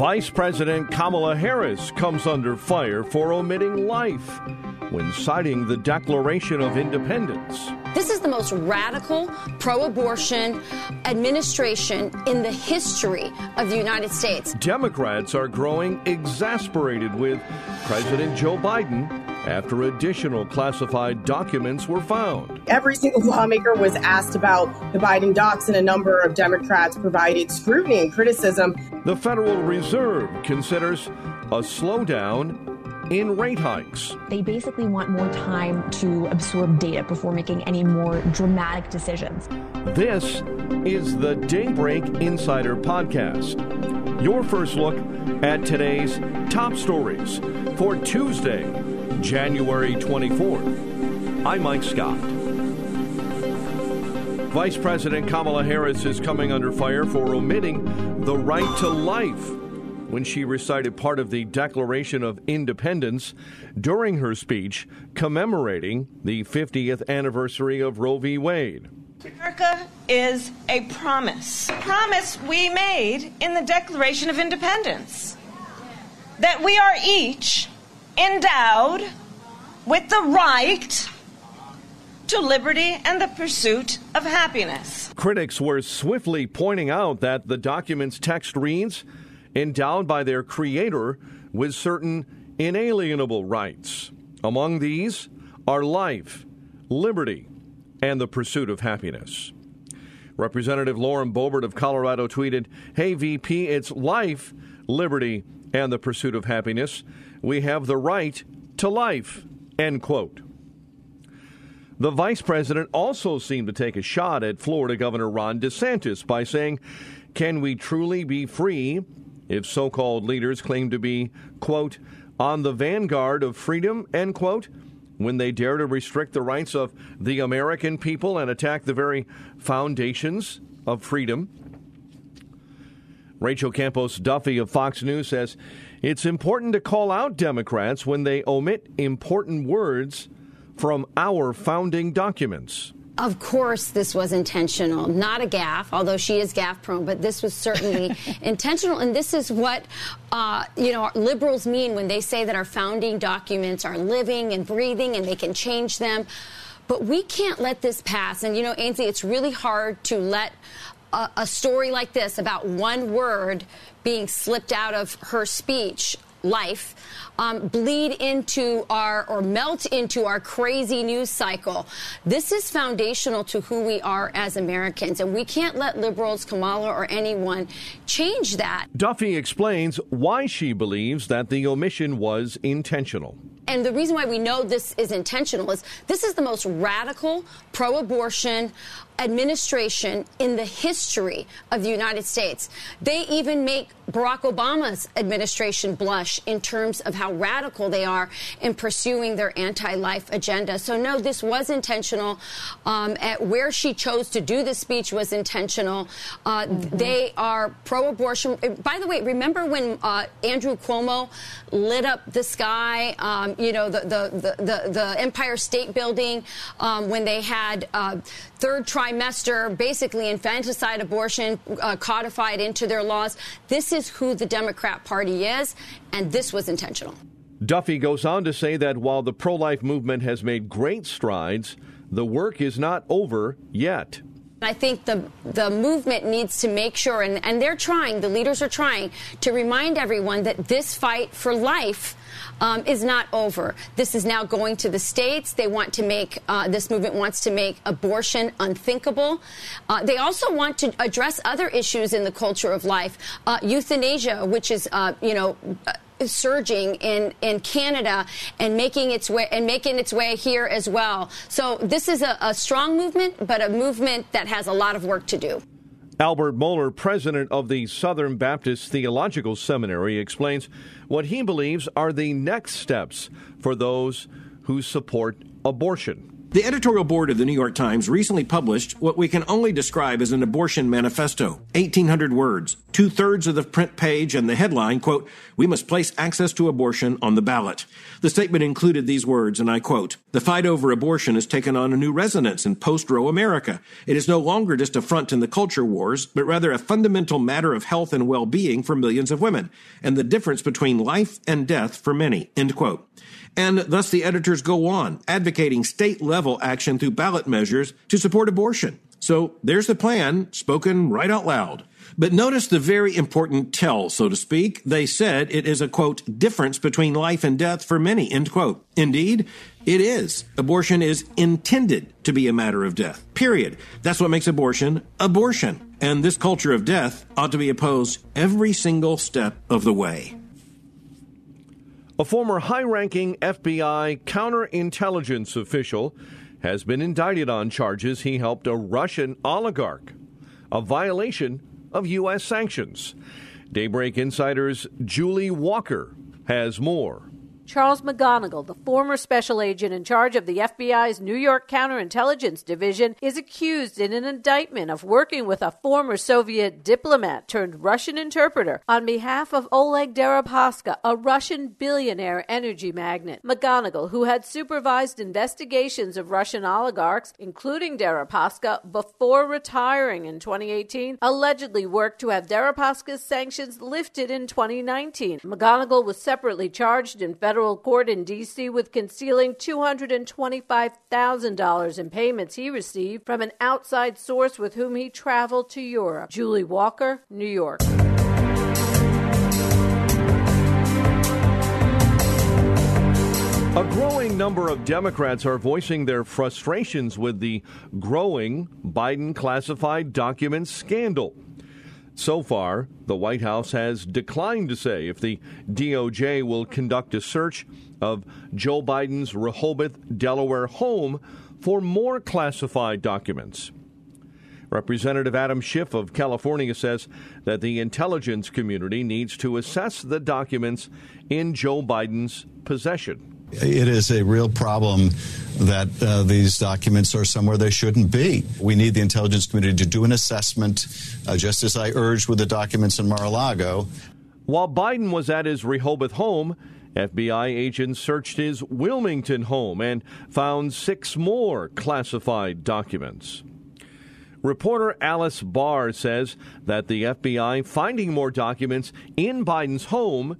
Vice President Kamala Harris comes under fire for omitting life when citing the Declaration of Independence. This is the most radical pro abortion administration in the history of the United States. Democrats are growing exasperated with President Joe Biden after additional classified documents were found. Every single lawmaker was asked about the Biden docs, and a number of Democrats provided scrutiny and criticism. The Federal Reserve considers a slowdown in rate hikes. They basically want more time to absorb data before making any more dramatic decisions. This is the Daybreak Insider Podcast. Your first look at today's top stories for Tuesday, January 24th. I'm Mike Scott. Vice President Kamala Harris is coming under fire for omitting the right to life when she recited part of the Declaration of Independence during her speech commemorating the 50th anniversary of Roe v. Wade. America is a promise, a promise we made in the Declaration of Independence that we are each endowed with the right to liberty and the pursuit of happiness. Critics were swiftly pointing out that the document's text reads endowed by their creator with certain inalienable rights. Among these are life, liberty, and the pursuit of happiness. Representative Lauren Boebert of Colorado tweeted, Hey, VP, it's life, liberty, and the pursuit of happiness. We have the right to life. End quote. The vice president also seemed to take a shot at Florida Governor Ron DeSantis by saying, Can we truly be free if so called leaders claim to be, quote, on the vanguard of freedom, end quote, when they dare to restrict the rights of the American people and attack the very foundations of freedom. Rachel Campos Duffy of Fox News says it's important to call out Democrats when they omit important words from our founding documents. Of course, this was intentional, not a gaffe, although she is gaffe prone, but this was certainly intentional. And this is what, uh, you know, liberals mean when they say that our founding documents are living and breathing and they can change them. But we can't let this pass. And, you know, Ainsley, it's really hard to let a, a story like this about one word being slipped out of her speech life um, bleed into our or melt into our crazy news cycle. This is foundational to who we are as Americans, and we can't let liberals, Kamala, or anyone change that. Duffy explains why she believes that the omission was intentional. And the reason why we know this is intentional is this is the most radical pro abortion administration in the history of the United States. They even make Barack Obama's administration blush in terms of how radical they are in pursuing their anti life agenda. So, no, this was intentional. Um, at where she chose to do the speech was intentional. Uh, mm-hmm. They are pro abortion. By the way, remember when uh, Andrew Cuomo lit up the sky, um, you know, the, the, the, the, Empire State Building, um, when they had uh, third trimester, basically infanticide abortion uh, codified into their laws. This is who the Democrat Party is, and this was intentional. Duffy goes on to say that while the pro life movement has made great strides, the work is not over yet. I think the the movement needs to make sure, and, and they're trying, the leaders are trying to remind everyone that this fight for life um, is not over. This is now going to the states. They want to make uh, this movement wants to make abortion unthinkable. Uh, they also want to address other issues in the culture of life, uh, euthanasia, which is uh, you know surging in, in Canada and making its way and making its way here as well. So this is a, a strong movement, but a movement that has a lot of work to do. Albert Mohler, president of the Southern Baptist Theological Seminary, explains what he believes are the next steps for those who support abortion. The editorial board of the New York Times recently published what we can only describe as an abortion manifesto 1,800 words, two thirds of the print page, and the headline, quote, We must place access to abortion on the ballot. The statement included these words, and I quote, The fight over abortion has taken on a new resonance in post Roe America. It is no longer just a front in the culture wars, but rather a fundamental matter of health and well being for millions of women, and the difference between life and death for many, end quote. And thus the editors go on, advocating state level action through ballot measures to support abortion. So there's the plan, spoken right out loud. But notice the very important tell, so to speak. They said it is a quote, difference between life and death for many, end quote. Indeed, it is. Abortion is intended to be a matter of death. Period. That's what makes abortion abortion. And this culture of death ought to be opposed every single step of the way. A former high ranking FBI counterintelligence official has been indicted on charges he helped a Russian oligarch, a violation of U.S. sanctions. Daybreak Insider's Julie Walker has more. Charles McGonigal, the former special agent in charge of the FBI's New York Counterintelligence Division, is accused in an indictment of working with a former Soviet diplomat turned Russian interpreter on behalf of Oleg Deripaska, a Russian billionaire energy magnate. McGonigal, who had supervised investigations of Russian oligarchs, including Deripaska, before retiring in 2018, allegedly worked to have Deripaska's sanctions lifted in 2019. McGonigal was separately charged in federal federal court in D.C. with concealing $225,000 in payments he received from an outside source with whom he traveled to Europe. Julie Walker, New York. A growing number of Democrats are voicing their frustrations with the growing Biden classified documents scandal. So far, the White House has declined to say if the DOJ will conduct a search of Joe Biden's Rehoboth, Delaware home for more classified documents. Representative Adam Schiff of California says that the intelligence community needs to assess the documents in Joe Biden's possession. It is a real problem that uh, these documents are somewhere they shouldn't be. We need the intelligence community to do an assessment, uh, just as I urged with the documents in Mar a Lago. While Biden was at his Rehoboth home, FBI agents searched his Wilmington home and found six more classified documents. Reporter Alice Barr says that the FBI finding more documents in Biden's home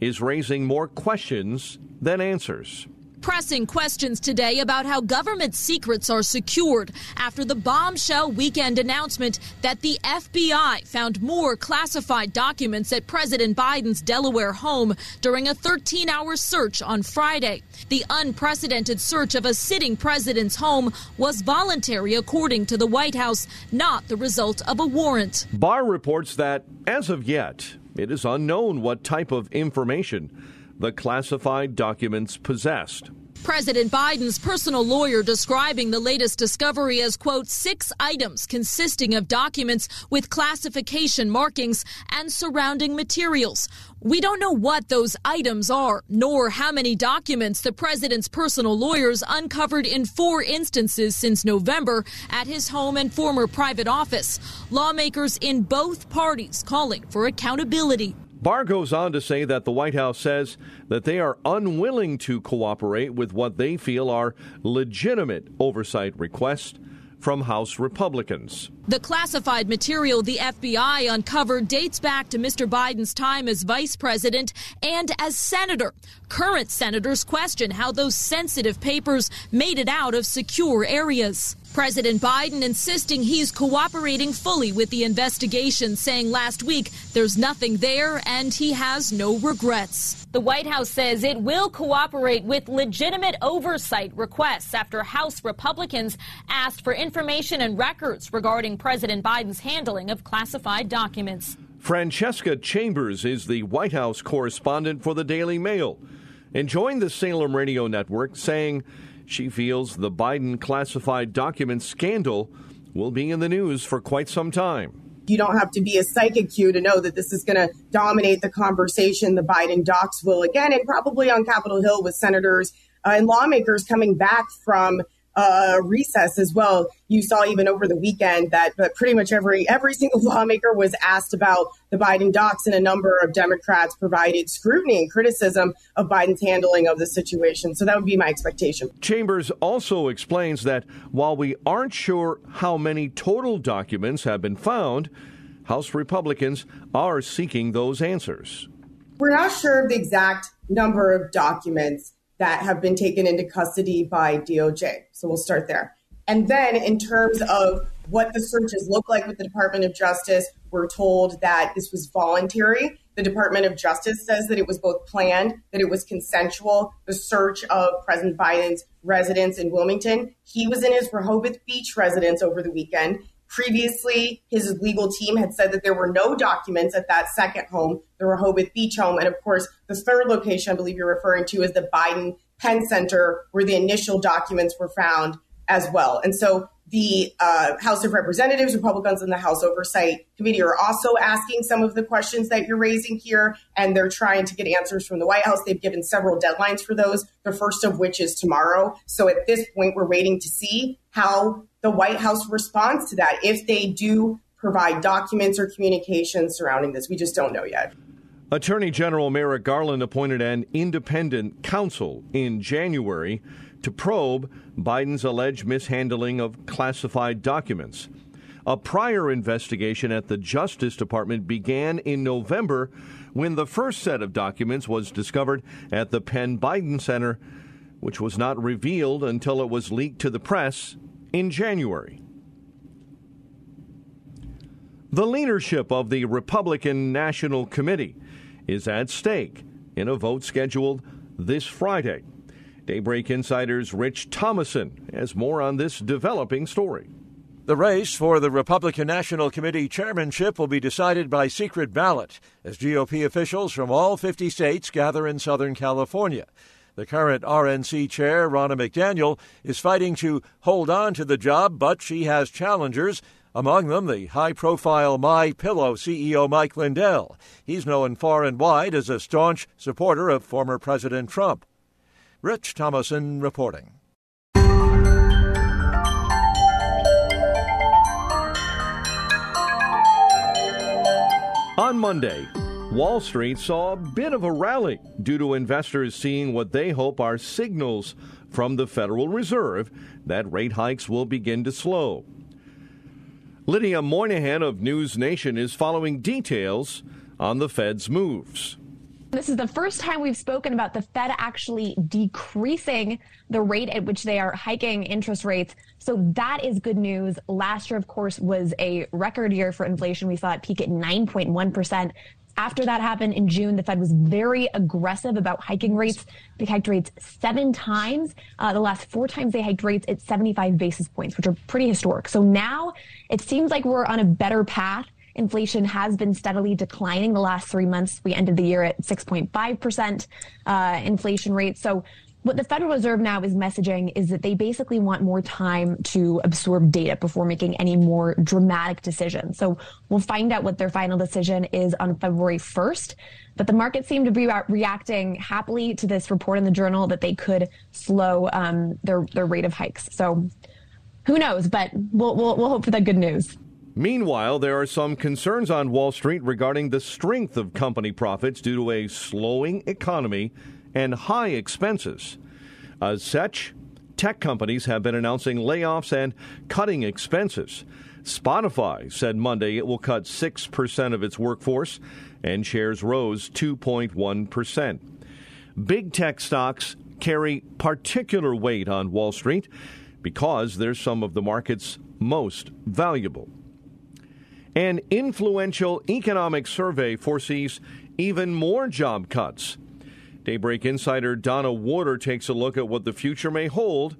is raising more questions than answers pressing questions today about how government secrets are secured after the bombshell weekend announcement that the FBI found more classified documents at President Biden's Delaware home during a 13 hour search on Friday. The unprecedented search of a sitting president's home was voluntary, according to the White House, not the result of a warrant. Barr reports that, as of yet, it is unknown what type of information the classified documents possessed. President Biden's personal lawyer describing the latest discovery as, quote, six items consisting of documents with classification markings and surrounding materials. We don't know what those items are, nor how many documents the president's personal lawyers uncovered in four instances since November at his home and former private office. Lawmakers in both parties calling for accountability. Barr goes on to say that the White House says that they are unwilling to cooperate with what they feel are legitimate oversight requests from House Republicans. The classified material the FBI uncovered dates back to Mr. Biden's time as vice president and as senator. Current senators question how those sensitive papers made it out of secure areas. President Biden insisting he's cooperating fully with the investigation, saying last week there's nothing there and he has no regrets. The White House says it will cooperate with legitimate oversight requests after House Republicans asked for information and records regarding President Biden's handling of classified documents. Francesca Chambers is the White House correspondent for the Daily Mail and joined the Salem Radio Network saying she feels the Biden classified document scandal will be in the news for quite some time. You don't have to be a psychic cue to know that this is going to dominate the conversation. The Biden docs will again, and probably on Capitol Hill with senators uh, and lawmakers coming back from uh, recess as well. You saw even over the weekend that, that pretty much every every single lawmaker was asked about the Biden docs, and a number of Democrats provided scrutiny and criticism of Biden's handling of the situation. So that would be my expectation. Chambers also explains that while we aren't sure how many total documents have been found, House Republicans are seeking those answers. We're not sure of the exact number of documents that have been taken into custody by DOJ. So we'll start there. And then, in terms of what the searches look like with the Department of Justice, we're told that this was voluntary. The Department of Justice says that it was both planned, that it was consensual. The search of President Biden's residence in Wilmington. He was in his Rehoboth Beach residence over the weekend. Previously, his legal team had said that there were no documents at that second home, the Rehoboth Beach home. And of course, the third location I believe you're referring to is the Biden Penn Center, where the initial documents were found as well. And so the uh, House of Representatives, Republicans in the House Oversight Committee are also asking some of the questions that you're raising here, and they're trying to get answers from the White House. They've given several deadlines for those, the first of which is tomorrow. So at this point, we're waiting to see how the White House responds to that if they do provide documents or communications surrounding this. We just don't know yet. Attorney General Merrick Garland appointed an independent counsel in January to probe Biden's alleged mishandling of classified documents. A prior investigation at the Justice Department began in November when the first set of documents was discovered at the Penn Biden Center, which was not revealed until it was leaked to the press in January. The leadership of the Republican National Committee is at stake in a vote scheduled this Friday. Daybreak Insider's Rich Thomason has more on this developing story. The race for the Republican National Committee chairmanship will be decided by secret ballot as GOP officials from all 50 states gather in Southern California. The current RNC chair, Ronna McDaniel, is fighting to hold on to the job, but she has challengers. Among them, the high profile My Pillow CEO Mike Lindell. He's known far and wide as a staunch supporter of former President Trump. Rich Thomason reporting. On Monday, Wall Street saw a bit of a rally due to investors seeing what they hope are signals from the Federal Reserve that rate hikes will begin to slow. Lydia Moynihan of News Nation is following details on the Fed's moves. This is the first time we've spoken about the Fed actually decreasing the rate at which they are hiking interest rates. So that is good news. Last year, of course, was a record year for inflation. We saw it peak at 9.1%. After that happened in June, the Fed was very aggressive about hiking rates. They hiked rates seven times. Uh, the last four times they hiked rates at 75 basis points, which are pretty historic. So now it seems like we're on a better path. Inflation has been steadily declining the last three months. We ended the year at 6.5% uh, inflation rate. So what the Federal Reserve now is messaging is that they basically want more time to absorb data before making any more dramatic decisions. So we'll find out what their final decision is on February 1st. But the market seemed to be reacting happily to this report in the journal that they could slow um, their, their rate of hikes. So who knows? But we'll, we'll, we'll hope for that good news. Meanwhile, there are some concerns on Wall Street regarding the strength of company profits due to a slowing economy and high expenses. As such, tech companies have been announcing layoffs and cutting expenses. Spotify said Monday it will cut 6% of its workforce, and shares rose 2.1%. Big tech stocks carry particular weight on Wall Street because they're some of the market's most valuable. An influential economic survey foresees even more job cuts. Daybreak insider Donna Warder takes a look at what the future may hold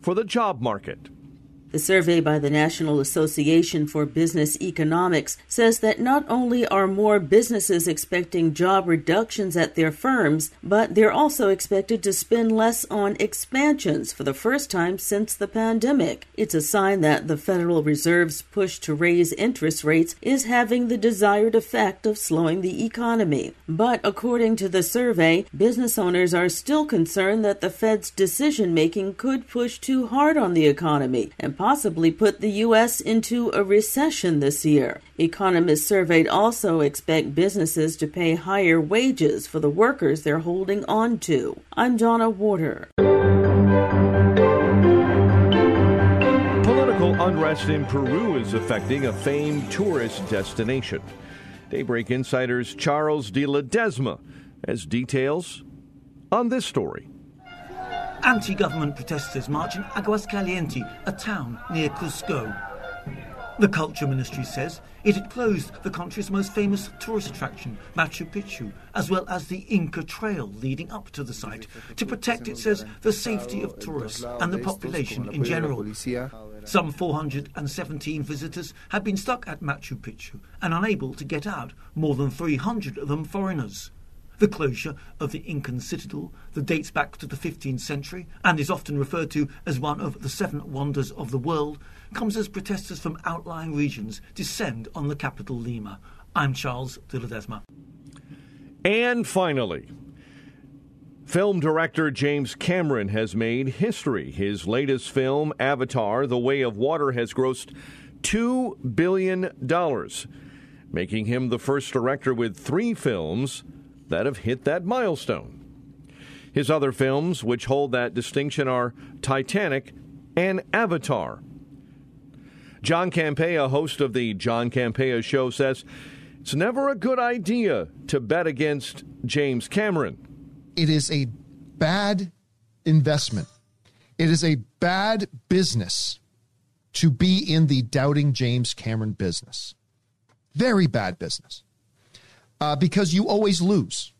for the job market. The survey by the National Association for Business Economics says that not only are more businesses expecting job reductions at their firms, but they're also expected to spend less on expansions for the first time since the pandemic. It's a sign that the Federal Reserve's push to raise interest rates is having the desired effect of slowing the economy. But according to the survey, business owners are still concerned that the Fed's decision making could push too hard on the economy and possibly put the U.S. into a recession this year. Economists surveyed also expect businesses to pay higher wages for the workers they're holding on to. I'm Donna Warder. Political unrest in Peru is affecting a famed tourist destination. Daybreak Insider's Charles de Ledesma has details on this story. Anti government protesters march in Aguascaliente, a town near Cusco. The Culture Ministry says it had closed the country's most famous tourist attraction, Machu Picchu, as well as the Inca Trail leading up to the site, to protect, it says, the safety of tourists and the population in general. Some 417 visitors had been stuck at Machu Picchu and unable to get out, more than 300 of them foreigners. The closure of the Incan citadel that dates back to the 15th century and is often referred to as one of the seven wonders of the world comes as protesters from outlying regions descend on the capital Lima. I'm Charles de Ledesma. And finally, Film director James Cameron has made history. His latest film, Avatar The Way of Water, has grossed $2 billion, making him the first director with three films that have hit that milestone. His other films, which hold that distinction, are Titanic and Avatar. John Campea, host of the John Campea Show, says it's never a good idea to bet against James Cameron. It is a bad investment. It is a bad business to be in the doubting James Cameron business. Very bad business uh, because you always lose.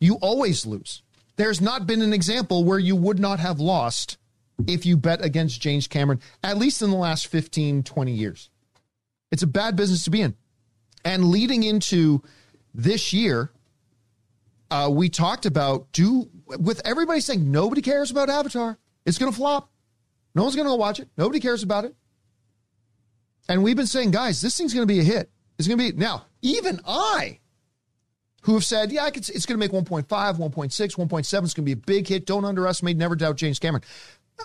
You always lose. There's not been an example where you would not have lost if you bet against James Cameron, at least in the last 15, 20 years. It's a bad business to be in. And leading into this year, uh, we talked about do with everybody saying nobody cares about Avatar, it's going to flop. No one's going to watch it. Nobody cares about it. And we've been saying, guys, this thing's going to be a hit. It's going to be now. Even I who have said, yeah, could, it's going to make 1.5, 1.6, 1.7. It's going to be a big hit. Don't underestimate, never doubt James Cameron.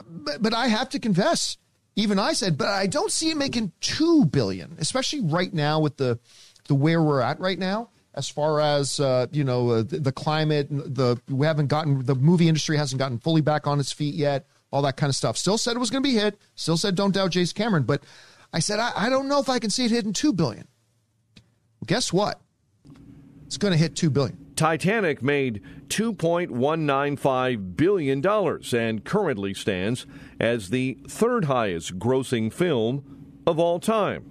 But, but I have to confess, even I said, but I don't see it making 2 billion, especially right now with the, the where we're at right now as far as uh, you know uh, the, the, climate the we haven't gotten the movie industry hasn't gotten fully back on its feet yet all that kind of stuff still said it was going to be hit still said don't doubt james cameron but i said I, I don't know if i can see it hitting 2 billion well, guess what it's going to hit 2 billion. Titanic made $2.195 billion and currently stands as the third highest grossing film of all time.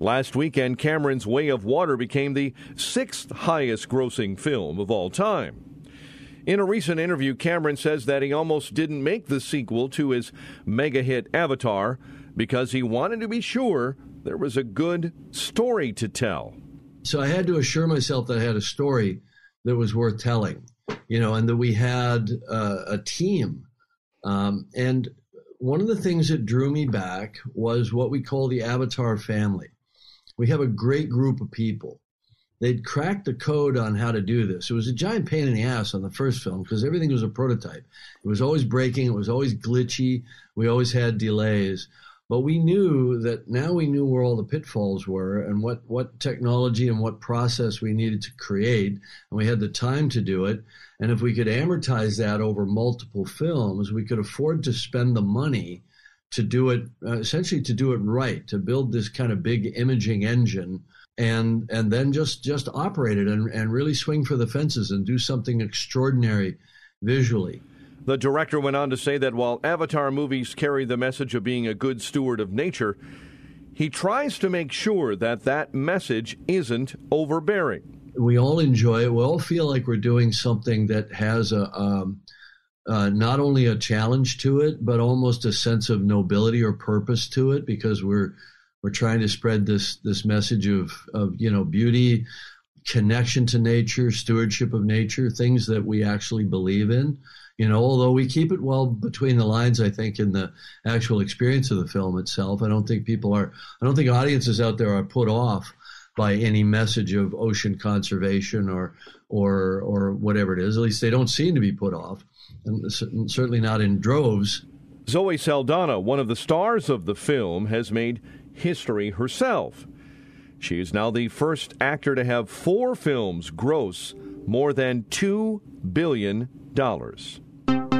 Last weekend, Cameron's Way of Water became the sixth highest grossing film of all time. In a recent interview, Cameron says that he almost didn't make the sequel to his mega hit Avatar because he wanted to be sure there was a good story to tell. So I had to assure myself that I had a story that was worth telling, you know, and that we had uh, a team. Um, and one of the things that drew me back was what we call the Avatar family. We have a great group of people. They'd cracked the code on how to do this. It was a giant pain in the ass on the first film because everything was a prototype. It was always breaking, it was always glitchy, we always had delays. But we knew that now we knew where all the pitfalls were and what, what technology and what process we needed to create. And we had the time to do it. And if we could amortize that over multiple films, we could afford to spend the money to do it, uh, essentially to do it right, to build this kind of big imaging engine and and then just just operate it and, and really swing for the fences and do something extraordinary visually. The director went on to say that while Avatar movies carry the message of being a good steward of nature, he tries to make sure that that message isn't overbearing. We all enjoy it. We all feel like we're doing something that has a um, uh, not only a challenge to it, but almost a sense of nobility or purpose to it, because we're we're trying to spread this this message of of you know beauty, connection to nature, stewardship of nature, things that we actually believe in. You know, although we keep it well between the lines, I think in the actual experience of the film itself. I don't think people are. I don't think audiences out there are put off by any message of ocean conservation or or or whatever it is. At least they don't seem to be put off and certainly not in droves. Zoe Saldana, one of the stars of the film, has made history herself. She is now the first actor to have four films gross more than $2 billion.